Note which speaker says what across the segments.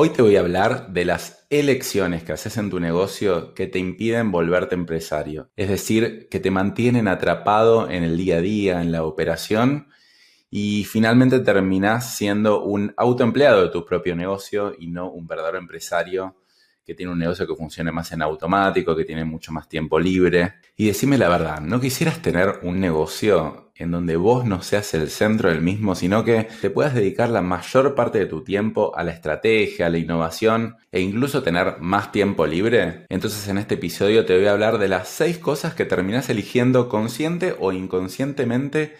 Speaker 1: Hoy te voy a hablar de las elecciones que haces en tu negocio que te impiden volverte empresario. Es decir, que te mantienen atrapado en el día a día, en la operación y finalmente terminás siendo un autoempleado de tu propio negocio y no un verdadero empresario que tiene un negocio que funcione más en automático, que tiene mucho más tiempo libre. Y decime la verdad, ¿no quisieras tener un negocio en donde vos no seas el centro del mismo, sino que te puedas dedicar la mayor parte de tu tiempo a la estrategia, a la innovación e incluso tener más tiempo libre? Entonces en este episodio te voy a hablar de las seis cosas que terminás eligiendo consciente o inconscientemente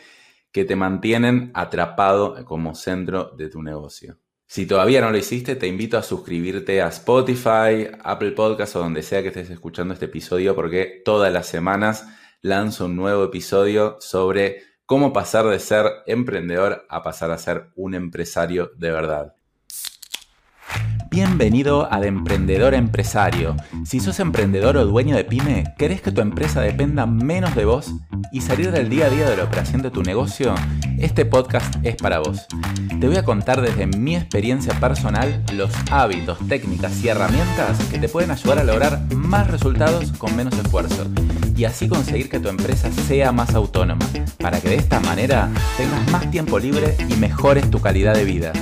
Speaker 1: que te mantienen atrapado como centro de tu negocio. Si todavía no lo hiciste, te invito a suscribirte a Spotify, Apple Podcasts o donde sea que estés escuchando este episodio porque todas las semanas lanzo un nuevo episodio sobre cómo pasar de ser emprendedor a pasar a ser un empresario de verdad. Bienvenido a De Emprendedor Empresario. Si sos emprendedor o dueño de pyme, ¿querés que tu empresa dependa menos de vos y salir del día a día de la operación de tu negocio? Este podcast es para vos. Te voy a contar desde mi experiencia personal los hábitos, técnicas y herramientas que te pueden ayudar a lograr más resultados con menos esfuerzo y así conseguir que tu empresa sea más autónoma, para que de esta manera tengas más tiempo libre y mejores tu calidad de vida.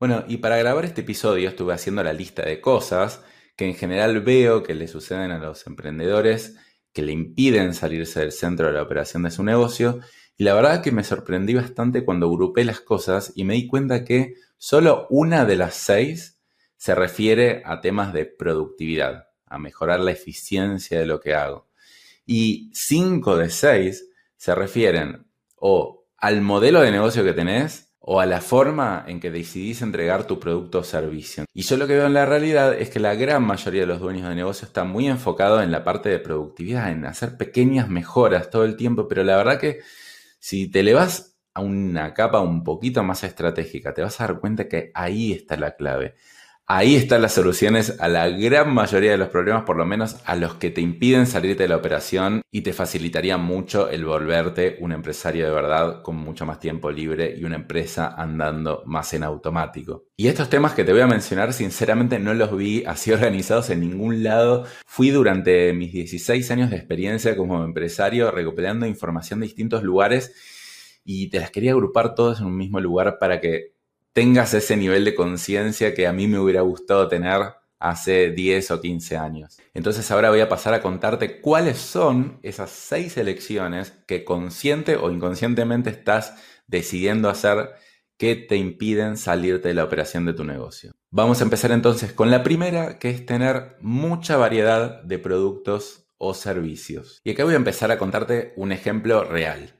Speaker 1: Bueno, y para grabar este episodio estuve haciendo la lista de cosas que en general veo que le suceden a los emprendedores que le impiden salirse del centro de la operación de su negocio. Y la verdad que me sorprendí bastante cuando agrupé las cosas y me di cuenta que solo una de las seis se refiere a temas de productividad, a mejorar la eficiencia de lo que hago. Y cinco de seis se refieren o al modelo de negocio que tenés o a la forma en que decidís entregar tu producto o servicio. Y yo lo que veo en la realidad es que la gran mayoría de los dueños de negocio están muy enfocados en la parte de productividad, en hacer pequeñas mejoras todo el tiempo, pero la verdad que si te le vas a una capa un poquito más estratégica, te vas a dar cuenta que ahí está la clave. Ahí están las soluciones a la gran mayoría de los problemas, por lo menos a los que te impiden salirte de la operación y te facilitaría mucho el volverte un empresario de verdad con mucho más tiempo libre y una empresa andando más en automático. Y estos temas que te voy a mencionar, sinceramente no los vi así organizados en ningún lado. Fui durante mis 16 años de experiencia como empresario recopilando información de distintos lugares y te las quería agrupar todas en un mismo lugar para que tengas ese nivel de conciencia que a mí me hubiera gustado tener hace 10 o 15 años. Entonces ahora voy a pasar a contarte cuáles son esas seis elecciones que consciente o inconscientemente estás decidiendo hacer que te impiden salirte de la operación de tu negocio. Vamos a empezar entonces con la primera, que es tener mucha variedad de productos o servicios. Y acá voy a empezar a contarte un ejemplo real.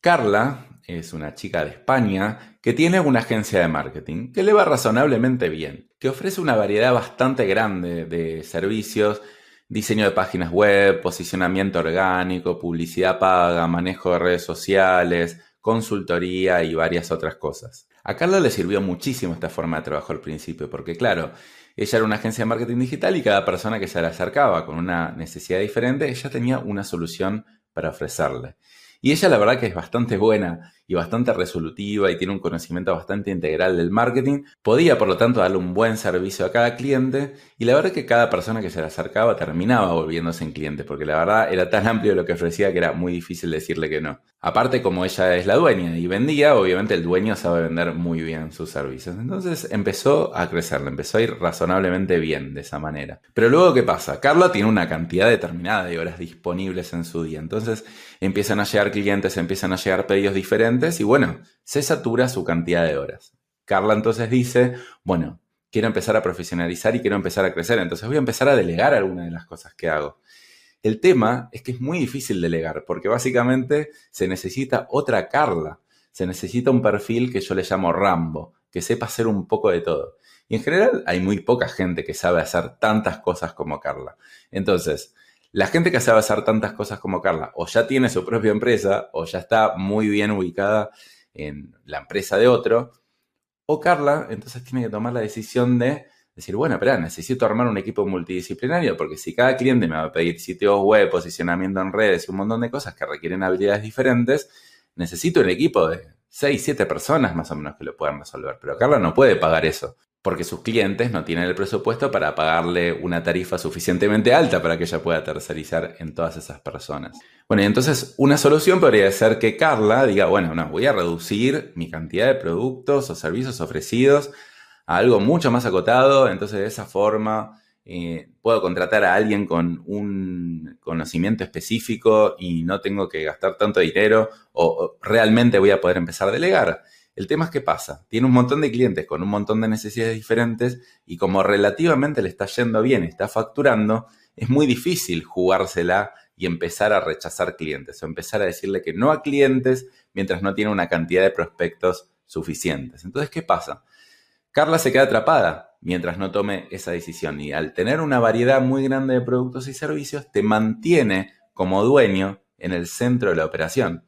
Speaker 1: Carla es una chica de España que tiene una agencia de marketing que le va razonablemente bien, que ofrece una variedad bastante grande de servicios, diseño de páginas web, posicionamiento orgánico, publicidad paga, manejo de redes sociales, consultoría y varias otras cosas. A Carla le sirvió muchísimo esta forma de trabajo al principio, porque claro, ella era una agencia de marketing digital y cada persona que se le acercaba con una necesidad diferente, ella tenía una solución para ofrecerle. Y ella la verdad que es bastante buena y bastante resolutiva y tiene un conocimiento bastante integral del marketing. Podía, por lo tanto, darle un buen servicio a cada cliente y la verdad que cada persona que se le acercaba terminaba volviéndose en cliente porque la verdad era tan amplio lo que ofrecía que era muy difícil decirle que no. Aparte, como ella es la dueña y vendía, obviamente el dueño sabe vender muy bien sus servicios. Entonces empezó a crecer, empezó a ir razonablemente bien de esa manera. Pero luego, ¿qué pasa? Carla tiene una cantidad determinada de horas disponibles en su día. Entonces empiezan a llegar clientes, empiezan a llegar pedidos diferentes y bueno, se satura su cantidad de horas. Carla entonces dice, bueno, quiero empezar a profesionalizar y quiero empezar a crecer, entonces voy a empezar a delegar algunas de las cosas que hago. El tema es que es muy difícil delegar, porque básicamente se necesita otra Carla, se necesita un perfil que yo le llamo Rambo, que sepa hacer un poco de todo. Y en general hay muy poca gente que sabe hacer tantas cosas como Carla. Entonces, la gente que sabe hacer tantas cosas como Carla o ya tiene su propia empresa o ya está muy bien ubicada en la empresa de otro, o Carla entonces tiene que tomar la decisión de decir, bueno, espera, necesito armar un equipo multidisciplinario, porque si cada cliente me va a pedir sitios web, posicionamiento en redes y un montón de cosas que requieren habilidades diferentes, necesito un equipo de 6, 7 personas más o menos que lo puedan resolver. Pero Carla no puede pagar eso porque sus clientes no tienen el presupuesto para pagarle una tarifa suficientemente alta para que ella pueda tercerizar en todas esas personas. Bueno, y entonces una solución podría ser que Carla diga, bueno, no, voy a reducir mi cantidad de productos o servicios ofrecidos a algo mucho más acotado, entonces de esa forma eh, puedo contratar a alguien con un conocimiento específico y no tengo que gastar tanto dinero o realmente voy a poder empezar a delegar. El tema es que pasa, tiene un montón de clientes con un montón de necesidades diferentes y como relativamente le está yendo bien, está facturando, es muy difícil jugársela y empezar a rechazar clientes o empezar a decirle que no a clientes mientras no tiene una cantidad de prospectos suficientes. Entonces, ¿qué pasa? Carla se queda atrapada mientras no tome esa decisión y al tener una variedad muy grande de productos y servicios, te mantiene como dueño en el centro de la operación.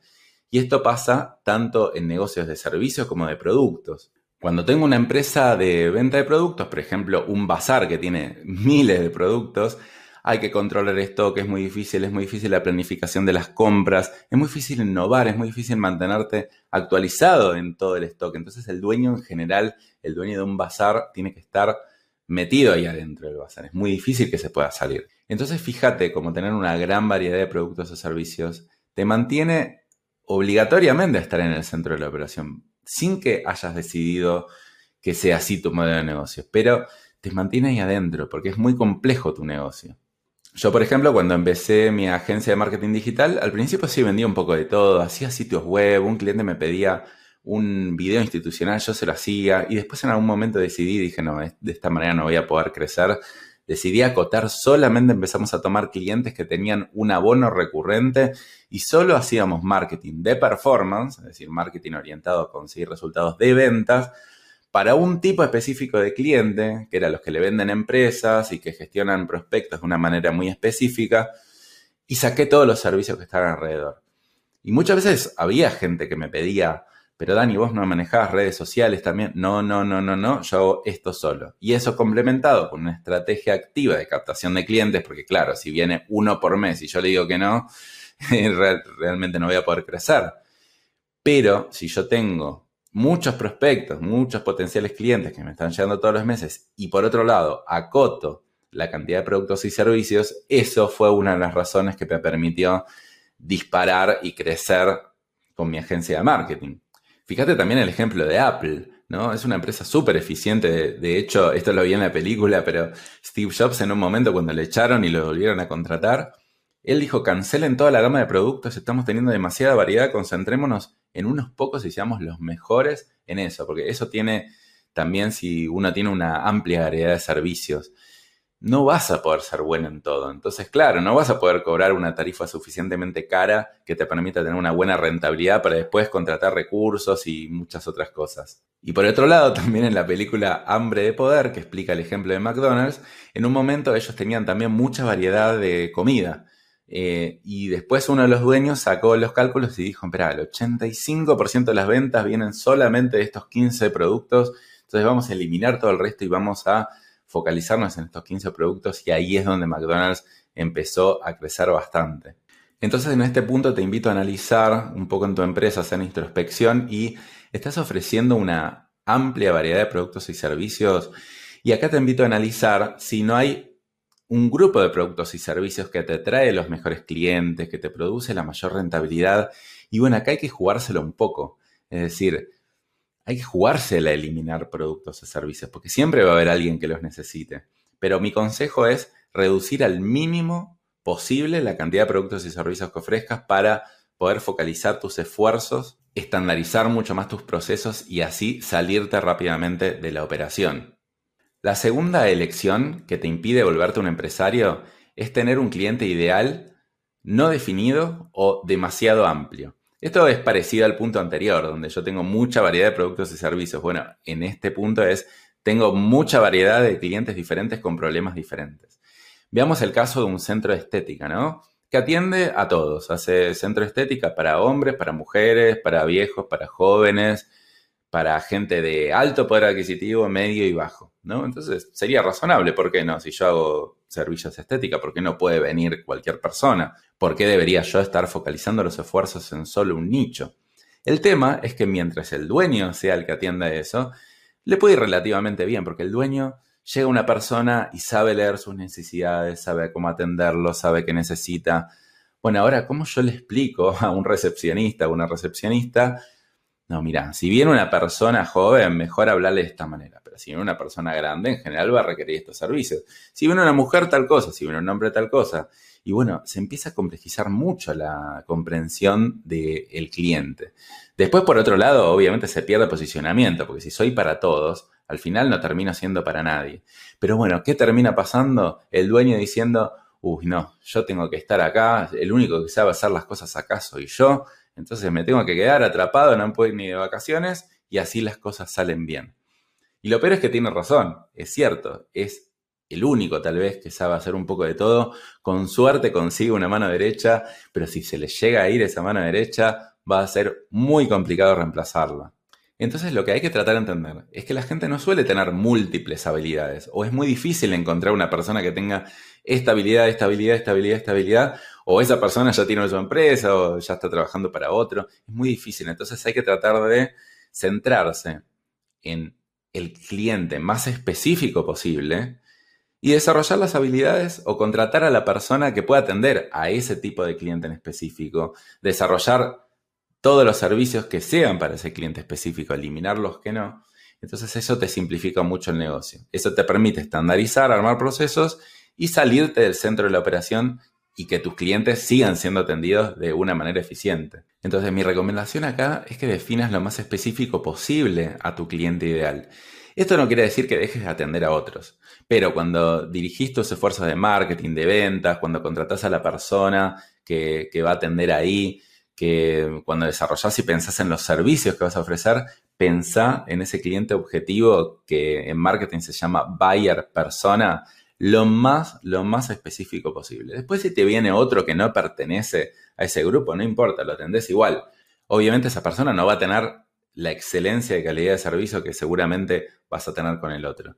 Speaker 1: Y esto pasa tanto en negocios de servicios como de productos. Cuando tengo una empresa de venta de productos, por ejemplo, un bazar que tiene miles de productos, hay que controlar esto, que es muy difícil, es muy difícil la planificación de las compras, es muy difícil innovar, es muy difícil mantenerte actualizado en todo el stock. Entonces el dueño en general, el dueño de un bazar, tiene que estar metido ahí adentro del bazar. Es muy difícil que se pueda salir. Entonces fíjate, como tener una gran variedad de productos o servicios, te mantiene obligatoriamente estar en el centro de la operación, sin que hayas decidido que sea así tu modelo de negocio, pero te mantienes ahí adentro porque es muy complejo tu negocio. Yo, por ejemplo, cuando empecé mi agencia de marketing digital, al principio sí vendía un poco de todo, hacía sitios web, un cliente me pedía un video institucional, yo se lo hacía y después en algún momento decidí, dije, no, de esta manera no voy a poder crecer decidí acotar, solamente empezamos a tomar clientes que tenían un abono recurrente y solo hacíamos marketing de performance, es decir, marketing orientado a conseguir resultados de ventas, para un tipo específico de cliente, que eran los que le venden empresas y que gestionan prospectos de una manera muy específica, y saqué todos los servicios que estaban alrededor. Y muchas veces había gente que me pedía pero Dani, vos no manejás redes sociales también. No, no, no, no, no, yo hago esto solo. Y eso complementado con una estrategia activa de captación de clientes, porque claro, si viene uno por mes y yo le digo que no, realmente no voy a poder crecer. Pero si yo tengo muchos prospectos, muchos potenciales clientes que me están llegando todos los meses y por otro lado acoto la cantidad de productos y servicios, eso fue una de las razones que me permitió disparar y crecer con mi agencia de marketing. Fíjate también el ejemplo de Apple, ¿no? Es una empresa súper eficiente. De, hecho, esto lo vi en la película, pero Steve Jobs en un momento cuando le echaron y lo volvieron a contratar, él dijo, cancelen toda la gama de productos, estamos teniendo demasiada variedad, concentrémonos en unos pocos y seamos los mejores en eso, porque eso tiene también si uno tiene una amplia variedad de servicios no vas a poder ser bueno en todo. Entonces, claro, no vas a poder cobrar una tarifa suficientemente cara que te permita tener una buena rentabilidad para después contratar recursos y muchas otras cosas. Y por otro lado, también en la película Hambre de Poder, que explica el ejemplo de McDonald's, en un momento ellos tenían también mucha variedad de comida. Eh, y después uno de los dueños sacó los cálculos y dijo, espera, el 85% de las ventas vienen solamente de estos 15 productos, entonces vamos a eliminar todo el resto y vamos a focalizarnos en estos 15 productos y ahí es donde McDonald's empezó a crecer bastante. Entonces en este punto te invito a analizar un poco en tu empresa, hacer introspección y estás ofreciendo una amplia variedad de productos y servicios y acá te invito a analizar si no hay un grupo de productos y servicios que te trae los mejores clientes, que te produce la mayor rentabilidad y bueno, acá hay que jugárselo un poco. Es decir, hay que jugársela a eliminar productos o servicios, porque siempre va a haber alguien que los necesite. Pero mi consejo es reducir al mínimo posible la cantidad de productos y servicios que ofrezcas para poder focalizar tus esfuerzos, estandarizar mucho más tus procesos y así salirte rápidamente de la operación. La segunda elección que te impide volverte un empresario es tener un cliente ideal no definido o demasiado amplio. Esto es parecido al punto anterior, donde yo tengo mucha variedad de productos y servicios. Bueno, en este punto es, tengo mucha variedad de clientes diferentes con problemas diferentes. Veamos el caso de un centro de estética, ¿no? Que atiende a todos. Hace centro de estética para hombres, para mujeres, para viejos, para jóvenes, para gente de alto poder adquisitivo, medio y bajo, ¿no? Entonces sería razonable, ¿por qué no? Si yo hago servicios estética, ¿por qué no puede venir cualquier persona? ¿Por qué debería yo estar focalizando los esfuerzos en solo un nicho? El tema es que mientras el dueño sea el que atienda eso, le puede ir relativamente bien, porque el dueño llega una persona y sabe leer sus necesidades, sabe cómo atenderlo, sabe qué necesita. Bueno, ahora, ¿cómo yo le explico a un recepcionista o una recepcionista? No, mira, si viene una persona joven, mejor hablarle de esta manera, si viene una persona grande, en general va a requerir estos servicios. Si viene una mujer, tal cosa, si viene un hombre, tal cosa. Y bueno, se empieza a complejizar mucho la comprensión del cliente. Después, por otro lado, obviamente se pierde posicionamiento, porque si soy para todos, al final no termino siendo para nadie. Pero bueno, ¿qué termina pasando? El dueño diciendo, uy, no, yo tengo que estar acá, el único que sabe hacer las cosas acá soy yo, entonces me tengo que quedar atrapado, no puedo ir ni de vacaciones y así las cosas salen bien. Y lo peor es que tiene razón, es cierto, es el único tal vez que sabe hacer un poco de todo, con suerte consigue una mano derecha, pero si se le llega a ir esa mano derecha, va a ser muy complicado reemplazarla. Entonces lo que hay que tratar de entender es que la gente no suele tener múltiples habilidades, o es muy difícil encontrar una persona que tenga estabilidad, estabilidad, estabilidad, estabilidad, o esa persona ya tiene su empresa o ya está trabajando para otro. Es muy difícil, entonces hay que tratar de centrarse en el cliente más específico posible y desarrollar las habilidades o contratar a la persona que pueda atender a ese tipo de cliente en específico, desarrollar todos los servicios que sean para ese cliente específico, eliminar los que no. Entonces eso te simplifica mucho el negocio. Eso te permite estandarizar, armar procesos y salirte del centro de la operación y que tus clientes sigan siendo atendidos de una manera eficiente. Entonces mi recomendación acá es que definas lo más específico posible a tu cliente ideal. Esto no quiere decir que dejes de atender a otros, pero cuando dirigís tus esfuerzos de marketing, de ventas, cuando contratás a la persona que, va a atender ahí, que cuando desarrollás y pensás en los servicios que vas a ofrecer, pensá en ese cliente objetivo que en marketing se llama buyer persona, lo más, lo más específico posible. Después si te viene otro que no pertenece a ese grupo, no importa, lo atendés igual. Obviamente esa persona no va a tener la excelencia de calidad de servicio que seguramente vas a tener con el otro.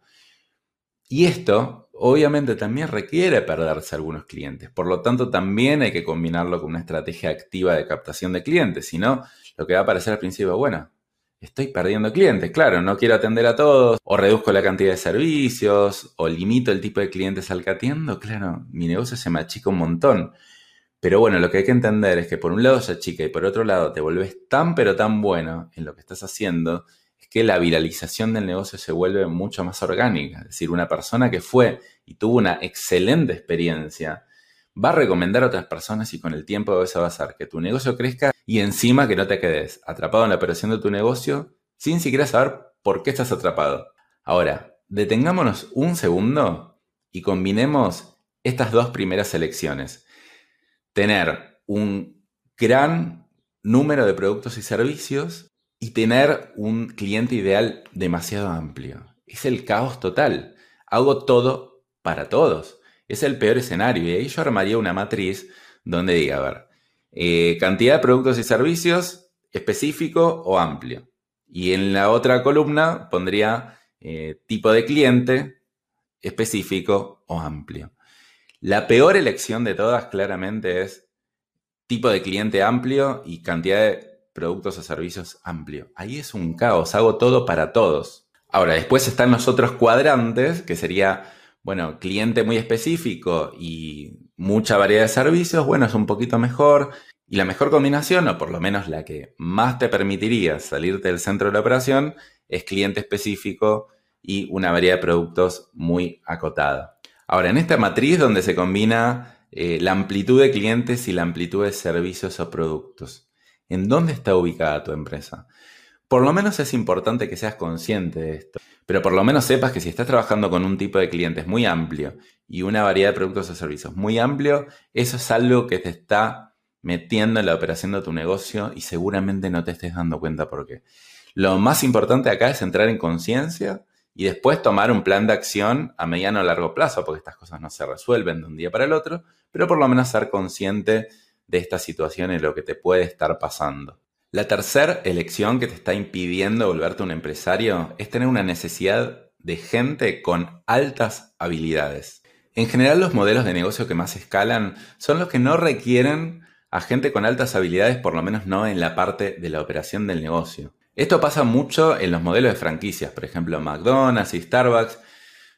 Speaker 1: Y esto obviamente también requiere perderse algunos clientes. Por lo tanto, también hay que combinarlo con una estrategia activa de captación de clientes. Si no, lo que va a parecer al principio, bueno, estoy perdiendo clientes. Claro, no quiero atender a todos, o reduzco la cantidad de servicios, o limito el tipo de clientes al que atiendo. Claro, mi negocio se me achica un montón. Pero bueno, lo que hay que entender es que por un lado ya chica y por otro lado te vuelves tan pero tan bueno en lo que estás haciendo, es que la viralización del negocio se vuelve mucho más orgánica. Es decir, una persona que fue y tuvo una excelente experiencia, va a recomendar a otras personas y con el tiempo eso va a hacer que tu negocio crezca y encima que no te quedes atrapado en la operación de tu negocio sin siquiera saber por qué estás atrapado. Ahora, detengámonos un segundo y combinemos estas dos primeras selecciones tener un gran número de productos y servicios y tener un cliente ideal demasiado amplio. Es el caos total. Hago todo para todos. Es el peor escenario. Y ahí yo armaría una matriz donde diga, a ver, eh, cantidad de productos y servicios específico o amplio. Y en la otra columna pondría eh, tipo de cliente específico o amplio. La peor elección de todas claramente es tipo de cliente amplio y cantidad de productos o servicios amplio. Ahí es un caos, hago todo para todos. Ahora, después están los otros cuadrantes, que sería, bueno, cliente muy específico y mucha variedad de servicios, bueno, es un poquito mejor. Y la mejor combinación, o por lo menos la que más te permitiría salirte del centro de la operación, es cliente específico y una variedad de productos muy acotada. Ahora, en esta matriz donde se combina eh, la amplitud de clientes y la amplitud de servicios o productos, ¿en dónde está ubicada tu empresa? Por lo menos es importante que seas consciente de esto, pero por lo menos sepas que si estás trabajando con un tipo de clientes muy amplio y una variedad de productos o servicios muy amplio, eso es algo que te está metiendo en la operación de tu negocio y seguramente no te estés dando cuenta por qué. Lo más importante acá es entrar en conciencia y después tomar un plan de acción a mediano o largo plazo, porque estas cosas no se resuelven de un día para el otro, pero por lo menos ser consciente de esta situación y lo que te puede estar pasando. La tercera elección que te está impidiendo volverte un empresario es tener una necesidad de gente con altas habilidades. En general los modelos de negocio que más escalan son los que no requieren a gente con altas habilidades, por lo menos no en la parte de la operación del negocio. Esto pasa mucho en los modelos de franquicias, por ejemplo McDonald's y Starbucks.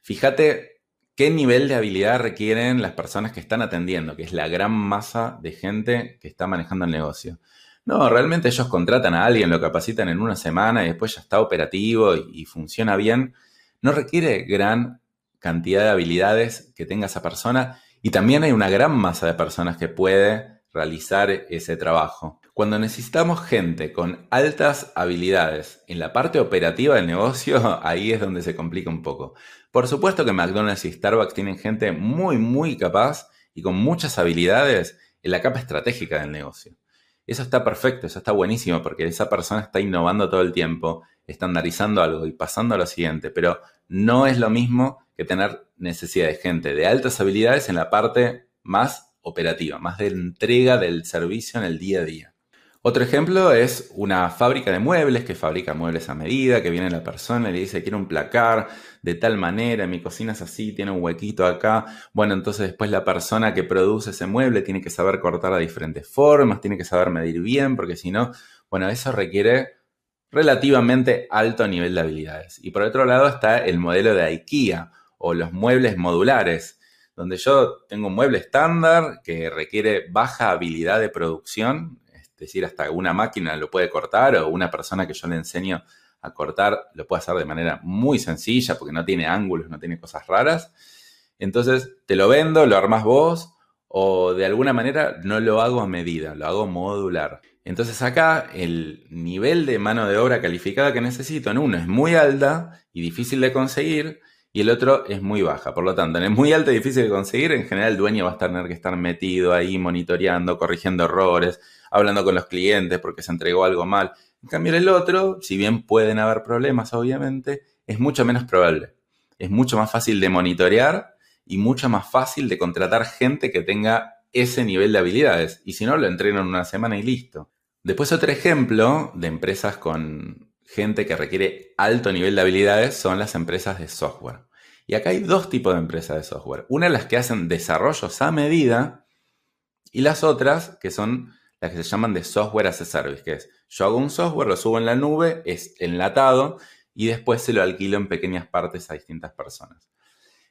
Speaker 1: Fíjate qué nivel de habilidad requieren las personas que están atendiendo, que es la gran masa de gente que está manejando el negocio. No, realmente ellos contratan a alguien, lo capacitan en una semana y después ya está operativo y, funciona bien. No requiere gran cantidad de habilidades que tenga esa persona y también hay una gran masa de personas que puede realizar ese trabajo. Cuando necesitamos gente con altas habilidades en la parte operativa del negocio, ahí es donde se complica un poco. Por supuesto que McDonald's y Starbucks tienen gente muy, muy capaz y con muchas habilidades en la capa estratégica del negocio. Eso está perfecto, eso está buenísimo porque esa persona está innovando todo el tiempo, estandarizando algo y pasando a lo siguiente, pero no es lo mismo que tener necesidad de gente de altas habilidades en la parte más operativa, más de entrega del servicio en el día a día. Otro ejemplo es una fábrica de muebles que fabrica muebles a medida, que viene la persona y le dice, quiero un placar de tal manera, mi cocina es así, tiene un huequito acá. Bueno, entonces después la persona que produce ese mueble tiene que saber cortar de diferentes formas, tiene que saber medir bien, porque si no, bueno, eso requiere relativamente alto nivel de habilidades. Y por otro lado está el modelo de IKEA o los muebles modulares, donde yo tengo un mueble estándar que requiere baja habilidad de producción, decir, hasta una máquina lo puede cortar o una persona que yo le enseño a cortar lo puede hacer de manera muy sencilla porque no tiene ángulos, no tiene cosas raras. Entonces, te lo vendo, lo armas vos o de alguna manera no lo hago a medida, lo hago modular. Entonces acá el nivel de mano de obra calificada que necesito en uno es muy alta y difícil de conseguir y el otro es muy baja. Por lo tanto, en el muy alto y difícil de conseguir, en general el dueño va a tener que estar metido ahí monitoreando, corrigiendo errores, hablando con los clientes porque se entregó algo mal. En cambio, el otro, si bien pueden haber problemas, obviamente, es mucho menos probable. Es mucho más fácil de monitorear y mucho más fácil de contratar gente que tenga ese nivel de habilidades. Y si no, lo entrenan en una semana y listo. Después otro ejemplo de empresas con gente que requiere alto nivel de habilidades son las empresas de software. Y acá hay dos tipos de empresas de software. Una las que hacen desarrollos a medida y las otras que son que se llaman de software as a service, que es yo hago un software, lo subo en la nube, es enlatado y después se lo alquilo en pequeñas partes a distintas personas.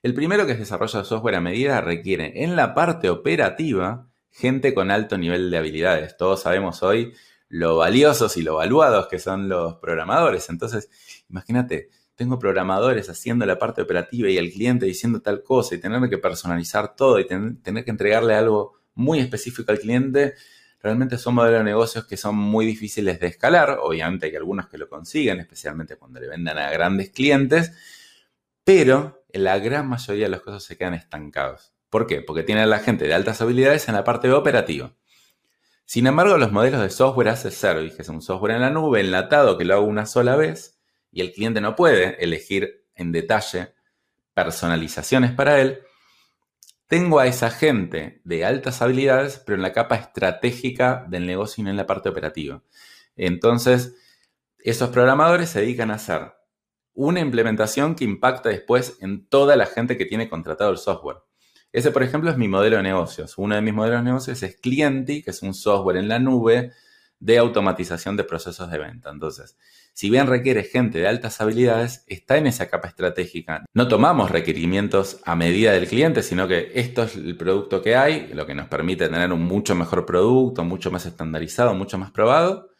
Speaker 1: El primero que es desarrollo de software a medida requiere en la parte operativa gente con alto nivel de habilidades. Todos sabemos hoy lo valiosos y lo valuados que son los programadores. Entonces, imagínate, tengo programadores haciendo la parte operativa y el cliente diciendo tal cosa y tener que personalizar todo y tener que entregarle algo muy específico al cliente realmente son modelos de negocios que son muy difíciles de escalar. Obviamente hay algunos que lo consiguen, especialmente cuando le vendan a grandes clientes, pero en la gran mayoría de los casos se quedan estancados. ¿Por qué? Porque tienen a la gente de altas habilidades en la parte operativa. Sin embargo, los modelos de software as a service, que es un software en la nube, enlatado, que lo hago una sola vez, y el cliente no puede elegir en detalle personalizaciones para él, tengo a esa gente de altas habilidades, pero en la capa estratégica del negocio y no en la parte operativa. Entonces, esos programadores se dedican a hacer una implementación que impacta después en toda la gente que tiene contratado el software. Ese, por ejemplo, es mi modelo de negocios. Uno de mis modelos de negocios es Clienti, que es un software en la nube de automatización de procesos de venta. Entonces, si bien requiere gente de altas habilidades, está en esa capa estratégica. No tomamos requerimientos a medida del cliente, sino que esto es el producto que hay, lo que nos permite tener un mucho mejor producto, mucho más estandarizado, mucho más probado.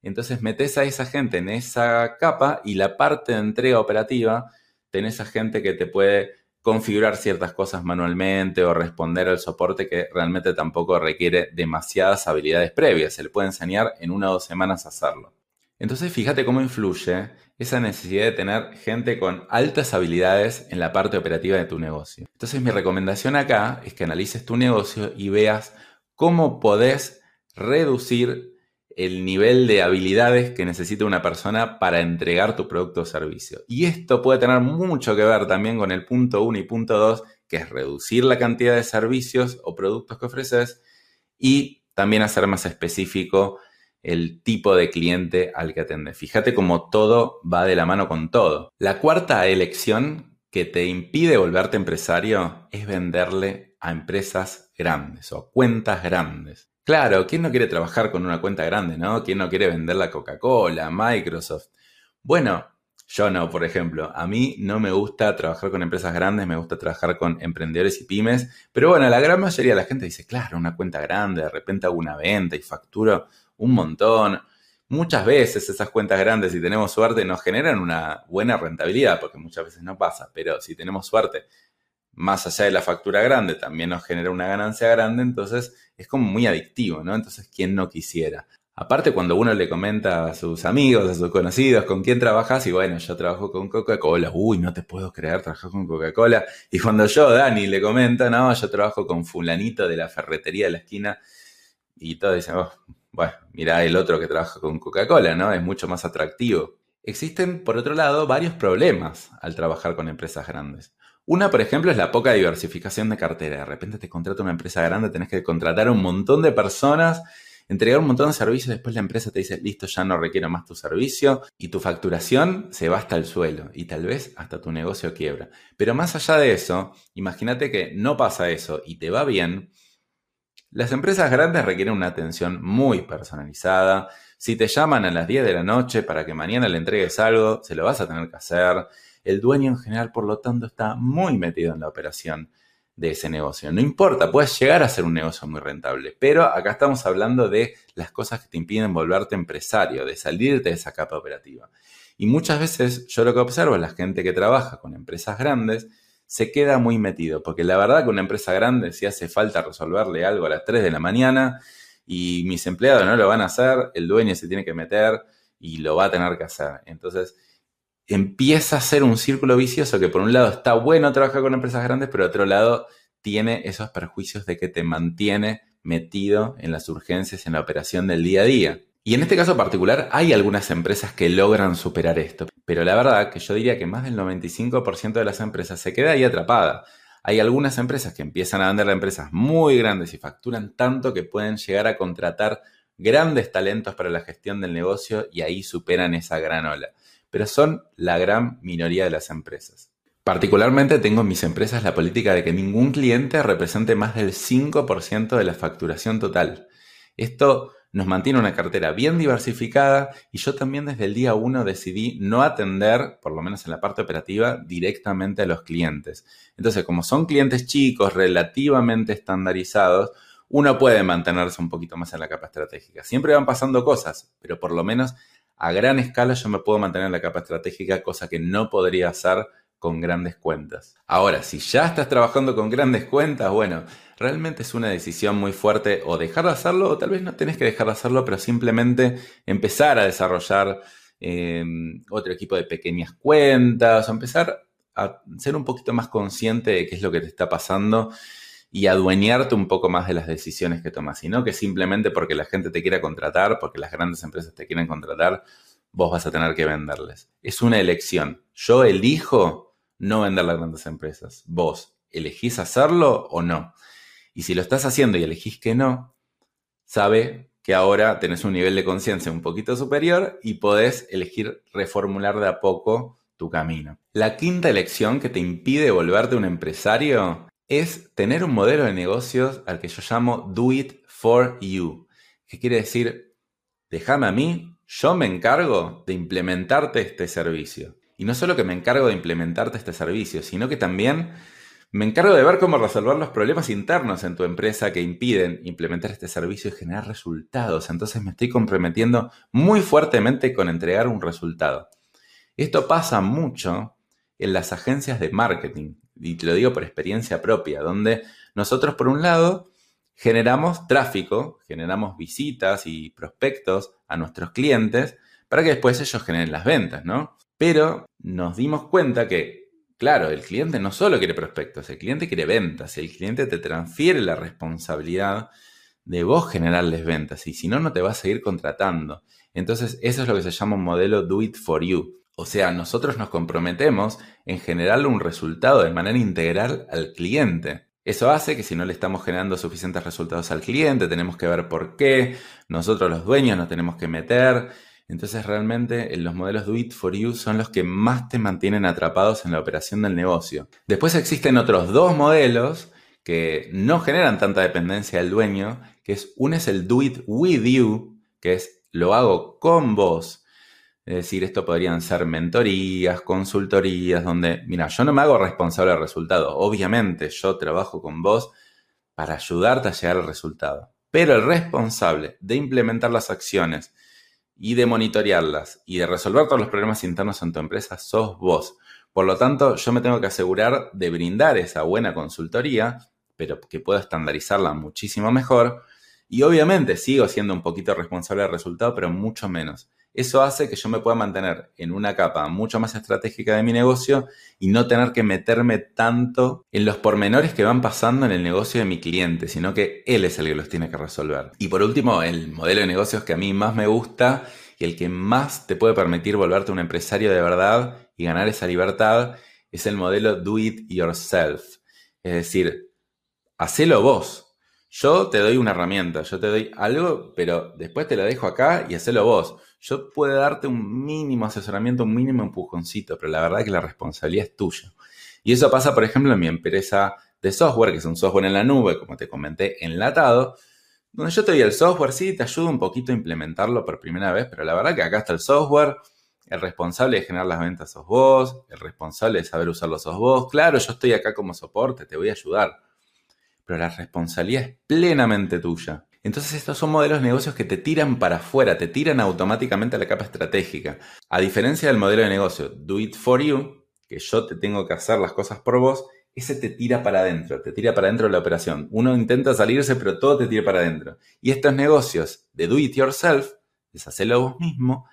Speaker 1: Entonces metes a esa gente en esa capa y la parte de entrega operativa, tenés a gente que te puede configurar ciertas cosas manualmente o responder al soporte que realmente tampoco requiere demasiadas habilidades previas. Se le puede enseñar en una o dos semanas a hacerlo. Entonces fíjate cómo influye esa necesidad de tener gente con altas habilidades en la parte operativa de tu negocio. Entonces mi recomendación acá es que analices tu negocio y veas cómo podés reducir el nivel de habilidades que necesita una persona para entregar tu producto o servicio. Y esto puede tener mucho que ver también con el punto 1 y punto 2, que es reducir la cantidad de servicios o productos que ofreces y también hacer más específico el tipo de cliente al que atiende. Fíjate cómo todo va de la mano con todo. La cuarta elección que te impide volverte empresario es venderle a empresas grandes o cuentas grandes. Claro, ¿quién no quiere trabajar con una cuenta grande, no? ¿Quién no quiere vender la Coca-Cola, Microsoft? Bueno, yo no, por ejemplo. A mí no me gusta trabajar con empresas grandes, me gusta trabajar con emprendedores y pymes. Pero bueno, la gran mayoría de la gente dice, claro, una cuenta grande, de repente hago una venta y facturo un montón. Muchas veces esas cuentas grandes, si tenemos suerte, nos generan una buena rentabilidad, porque muchas veces no pasa. Pero si tenemos suerte, más allá de la factura grande, también nos genera una ganancia grande, entonces es como muy adictivo, ¿no? Entonces, ¿quién no quisiera? Aparte, cuando uno le comenta a sus amigos, a sus conocidos, con quién trabajas, y bueno, yo trabajo con Coca-Cola, uy, no te puedo creer, trabajo con Coca-Cola. Y cuando yo, Dani, le comenta, no, yo trabajo con fulanito de la ferretería de la esquina, y todos dicen, oh, bueno, mira el otro que trabaja con Coca-Cola, ¿no? Es mucho más atractivo. Existen, por otro lado, varios problemas al trabajar con empresas grandes. Una, por ejemplo, es la poca diversificación de cartera. De repente te contrata una empresa grande, tenés que contratar a un montón de personas entregar un montón de servicios, después la empresa te dice, listo, ya no requiero más tu servicio y tu facturación se va hasta el suelo y tal vez hasta tu negocio quiebra. Pero más allá de eso, imagínate que no pasa eso y te va bien. Las empresas grandes requieren una atención muy personalizada. Si te llaman a las 10 de la noche para que mañana le entregues algo, se lo vas a tener que hacer. El dueño en general, por lo tanto, está muy metido en la operación de ese negocio. No importa, puedes llegar a ser un negocio muy rentable, pero acá estamos hablando de las cosas que te impiden volverte empresario, de salirte de esa capa operativa. Y muchas veces yo lo que observo es la gente que trabaja con empresas grandes se queda muy metido, porque la verdad que una empresa grande, si hace falta resolverle algo a las 3 de la mañana y mis empleados no lo van a hacer, el dueño se tiene que meter y lo va a tener que hacer. Entonces, empieza a ser un círculo vicioso que por un lado está bueno trabajar con empresas grandes, pero por otro lado tiene esos perjuicios de que te mantiene metido en las urgencias, en la operación del día a día. Y en este caso particular hay algunas empresas que logran superar esto, pero la verdad que yo diría que más del 95% de las empresas se queda ahí atrapada. Hay algunas empresas que empiezan a vender a empresas muy grandes y facturan tanto que pueden llegar a contratar grandes talentos para la gestión del negocio y ahí superan esa gran ola pero son la gran minoría de las empresas. Particularmente tengo en mis empresas la política de que ningún cliente represente más del 5% de la facturación total. Esto nos mantiene una cartera bien diversificada y yo también desde el día 1 decidí no atender, por lo menos en la parte operativa, directamente a los clientes. Entonces, como son clientes chicos, relativamente estandarizados, uno puede mantenerse un poquito más en la capa estratégica. Siempre van pasando cosas, pero por lo menos a gran escala yo me puedo mantener en la capa estratégica, cosa que no podría hacer con grandes cuentas. Ahora, si ya estás trabajando con grandes cuentas, bueno, realmente es una decisión muy fuerte o dejar de hacerlo o tal vez no tenés que dejar de hacerlo, pero simplemente empezar a desarrollar em, otro equipo de pequeñas cuentas o empezar a ser un poquito más consciente de qué es lo que te está pasando y adueñarte un poco más de las decisiones que tomas, y no que simplemente porque la gente te quiera contratar, porque las grandes empresas te quieren contratar, vos vas a tener que venderles. Es una elección. Yo elijo no vender las grandes empresas. Vos elegís hacerlo o no. Y si lo estás haciendo y elegís que no, sabe que ahora tenés un nivel de conciencia un poquito superior y podés elegir reformular de a poco tu camino. La quinta elección que te impide volverte un empresario es tener un modelo de negocios al que yo llamo Do It For You, que quiere decir, déjame a mí, yo me encargo de implementarte este servicio. Y no solo que me encargo de implementarte este servicio, sino que también me encargo de ver cómo resolver los problemas internos en tu empresa que impiden implementar este servicio y generar resultados. Entonces me estoy comprometiendo muy fuertemente con entregar un resultado. Esto pasa mucho en las agencias de marketing y te lo digo por experiencia propia, donde nosotros por un lado generamos tráfico, generamos visitas y prospectos a nuestros clientes para que después ellos generen las ventas, ¿no? Pero nos dimos cuenta que, claro, el cliente no solo quiere prospectos, el cliente quiere ventas, el cliente te transfiere la responsabilidad de vos generarles ventas y si no, no te va a seguir contratando. Entonces, eso es lo que se llama un modelo do it for you. O sea, nosotros nos comprometemos en generarle un resultado de manera integral al cliente. Eso hace que si no le estamos generando suficientes resultados al cliente, tenemos que ver por qué, nosotros los dueños nos tenemos que meter. Entonces realmente los modelos Do It For You son los que más te mantienen atrapados en la operación del negocio. Después existen otros dos modelos que no generan tanta dependencia del dueño, que es uno es el do it with you, que es lo hago con vos. Es decir, esto podrían ser mentorías, consultorías, donde, mira, yo no me hago responsable del resultado. Obviamente, yo trabajo con vos para ayudarte a llegar al resultado. Pero el responsable de implementar las acciones y de monitorearlas y de resolver todos los problemas internos en tu empresa sos vos. Por lo tanto, yo me tengo que asegurar de brindar esa buena consultoría, pero que pueda estandarizarla muchísimo mejor. Y obviamente sigo siendo un poquito responsable del resultado, pero mucho menos. Eso hace que yo me pueda mantener en una capa mucho más estratégica de mi negocio y no tener que meterme tanto en los pormenores que van pasando en el negocio de mi cliente, sino que él es el que los tiene que resolver. Y por último, el modelo de negocios que a mí más me gusta y el que más te puede permitir volverte un empresario de verdad y ganar esa libertad es el modelo do it yourself. Es decir, hacelo vos. Yo te doy una herramienta, yo te doy algo, pero después te lo dejo acá y hacelo vos. Yo puedo darte un mínimo asesoramiento, un mínimo empujoncito, pero la verdad es que la responsabilidad es tuya. Y eso pasa, por ejemplo, en mi empresa de software, que es un software en la nube, como te comenté, enlatado, donde yo te doy el software, sí, te ayudo un poquito a implementarlo por primera vez, pero la verdad que acá está el software, el responsable de generar las ventas sos vos, el responsable de saber usarlo sos vos. Claro, yo estoy acá como soporte, te voy a ayudar pero la responsabilidad es plenamente tuya. Entonces estos son modelos de negocios que te tiran para afuera, te tiran automáticamente a la capa estratégica. A diferencia del modelo de negocio Do It For You, que yo te tengo que hacer las cosas por vos, ese te tira para adentro, te tira para adentro de la operación. Uno intenta salirse, pero todo te tira para adentro. Y estos negocios de Do It Yourself, deshacelo vos mismo,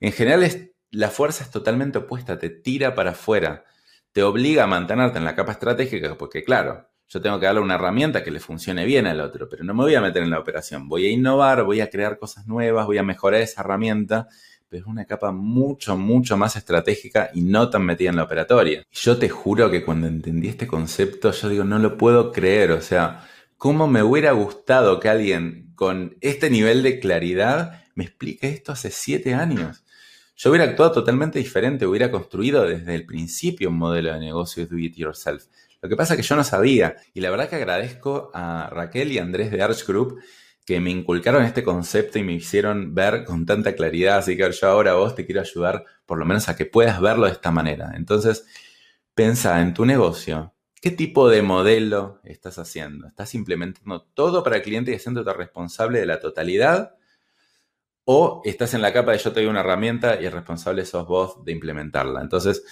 Speaker 1: en general la fuerza es totalmente opuesta, te tira para afuera, te obliga a mantenerte en la capa estratégica, porque claro, yo tengo que darle una herramienta que le funcione bien al otro, pero no me voy a meter en la operación. Voy a innovar, voy a crear cosas nuevas, voy a mejorar esa herramienta, pero es una capa mucho, mucho más estratégica y no tan metida en la operatoria. Y yo te juro que cuando entendí este concepto, yo digo, no lo puedo creer. O sea, ¿cómo me hubiera gustado que alguien con este nivel de claridad me explique esto hace siete años? Yo hubiera actuado totalmente diferente, hubiera construido desde el principio un modelo de negocio do it yourself. Lo que pasa es que yo no sabía y la verdad que agradezco a Raquel y Andrés de Arch Group que me inculcaron este concepto y me hicieron ver con tanta claridad, así que yo ahora vos te quiero ayudar por lo menos a que puedas verlo de esta manera. Entonces, pensa en tu negocio, ¿qué tipo de modelo estás haciendo? ¿Estás implementando todo para el cliente y haciéndote responsable de la totalidad? ¿O estás en la capa de yo te doy una herramienta y el responsable sos vos de implementarla? Entonces,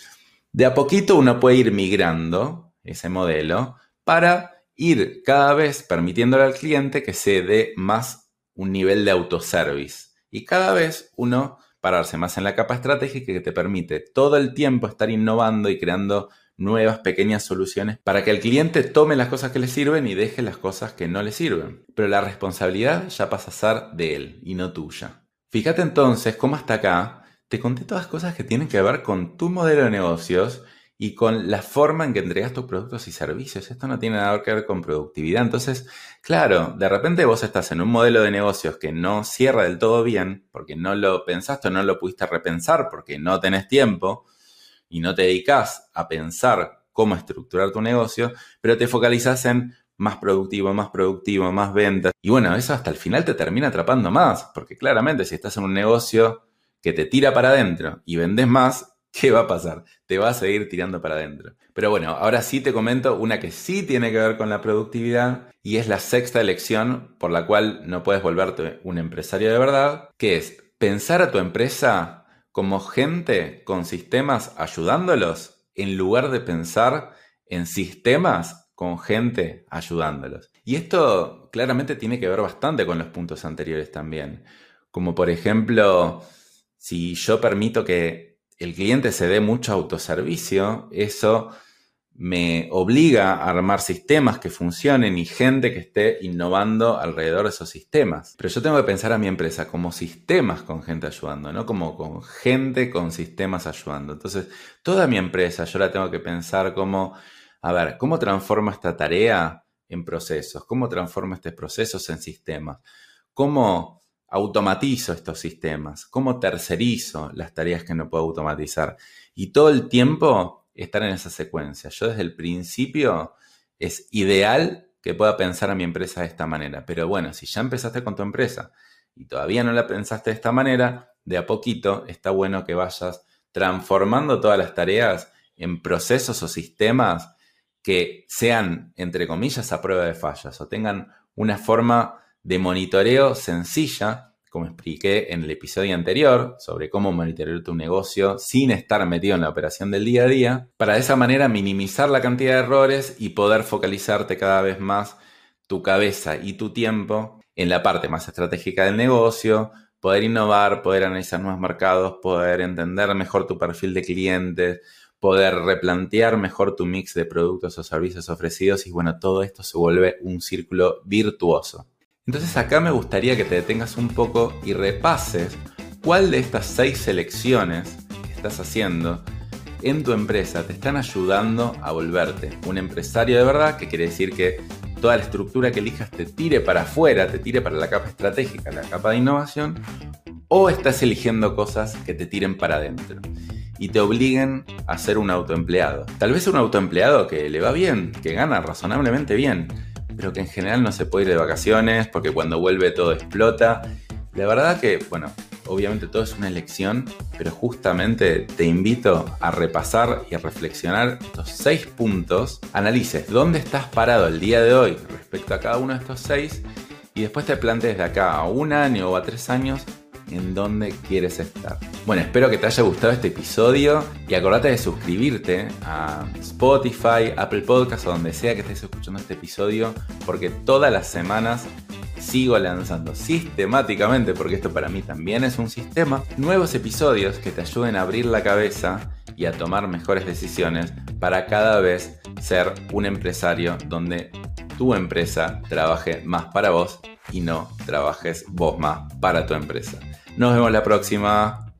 Speaker 1: de a poquito uno puede ir migrando ese modelo, para ir cada vez permitiéndole al cliente que se dé más un nivel de autoservice. Y cada vez uno pararse más en la capa estratégica que te permite todo el tiempo estar innovando y creando nuevas pequeñas soluciones para que el cliente tome las cosas que le sirven y deje las cosas que no le sirven. Pero la responsabilidad ya pasa a ser de él y no tuya. Fíjate entonces cómo hasta acá te conté todas cosas que tienen que ver con tu modelo de negocios y con la forma en que entregas tus productos y servicios. Esto no tiene nada que ver con productividad. Entonces, claro, de repente vos estás en un modelo de negocios que no cierra del todo bien, porque no lo pensaste o no lo pudiste repensar, porque no tenés tiempo y no te dedicas a pensar cómo estructurar tu negocio, pero te focalizas en más productivo, más productivo, más ventas. Y bueno, eso hasta el final te termina atrapando más, porque claramente si estás en un negocio que te tira para adentro y vendes más, ¿qué va a pasar? Te va a seguir tirando para adentro. Pero bueno, ahora sí te comento una que sí tiene que ver con la productividad y es la sexta elección por la cual no puedes volverte un empresario de verdad, que es pensar a tu empresa como gente con sistemas ayudándolos en lugar de pensar en sistemas con gente ayudándolos. Y esto claramente tiene que ver bastante con los puntos anteriores también. Como por ejemplo, si yo permito que el cliente se dé mucho autoservicio, eso me obliga a armar sistemas que funcionen y gente que esté innovando alrededor de esos sistemas. Pero yo tengo que pensar a mi empresa como sistemas con gente ayudando, no como con gente con sistemas ayudando. Entonces, toda mi empresa yo la tengo que pensar como, a ver, ¿cómo transformo esta tarea en procesos? ¿Cómo transformo estos procesos en sistemas? ¿Cómo automatizo estos sistemas, cómo tercerizo las tareas que no puedo automatizar. Y todo el tiempo estar en esa secuencia. Yo desde el principio es ideal que pueda pensar a mi empresa de esta manera. Pero bueno, si ya empezaste con tu empresa y todavía no la pensaste de esta manera, de a poquito está bueno que vayas transformando todas las tareas en procesos o sistemas que sean, entre comillas, a prueba de fallas o tengan una forma de monitoreo sencilla, como expliqué en el episodio anterior sobre cómo monitorear tu negocio sin estar metido en la operación del día a día, para de esa manera minimizar la cantidad de errores y poder focalizarte cada vez más tu cabeza y tu tiempo en la parte más estratégica del negocio, poder innovar, poder analizar nuevos mercados, poder entender mejor tu perfil de clientes, poder replantear mejor tu mix de productos o servicios ofrecidos y bueno, todo esto se vuelve un círculo virtuoso. Entonces acá me gustaría que te detengas un poco y repases cuál de estas seis selecciones que estás haciendo en tu empresa te están ayudando a volverte un empresario de verdad, que quiere decir que toda la estructura que elijas te tire para afuera, te tire para la capa estratégica, la capa de innovación, o estás eligiendo cosas que te tiren para adentro y te obliguen a ser un autoempleado. Tal vez un autoempleado que le va bien, que gana razonablemente bien, pero que en general no se puede ir de vacaciones porque cuando vuelve todo explota. La verdad que, bueno, obviamente todo es una elección, pero justamente te invito a repasar y a reflexionar estos seis puntos. Analices dónde estás parado el día de hoy respecto a cada uno de estos seis y después te plantees de acá a un año o a tres años en dónde quieres estar. Bueno, espero que te haya gustado este episodio y acordate de suscribirte a Spotify, Apple Podcasts o donde sea que estés escuchando este episodio porque todas las semanas sigo lanzando sistemáticamente, porque esto para mí también es un sistema, nuevos episodios que te ayuden a abrir la cabeza y a tomar mejores decisiones para cada vez ser un empresario donde tu empresa trabaje más para vos y no trabajes vos más para tu empresa. Nos vemos la próxima.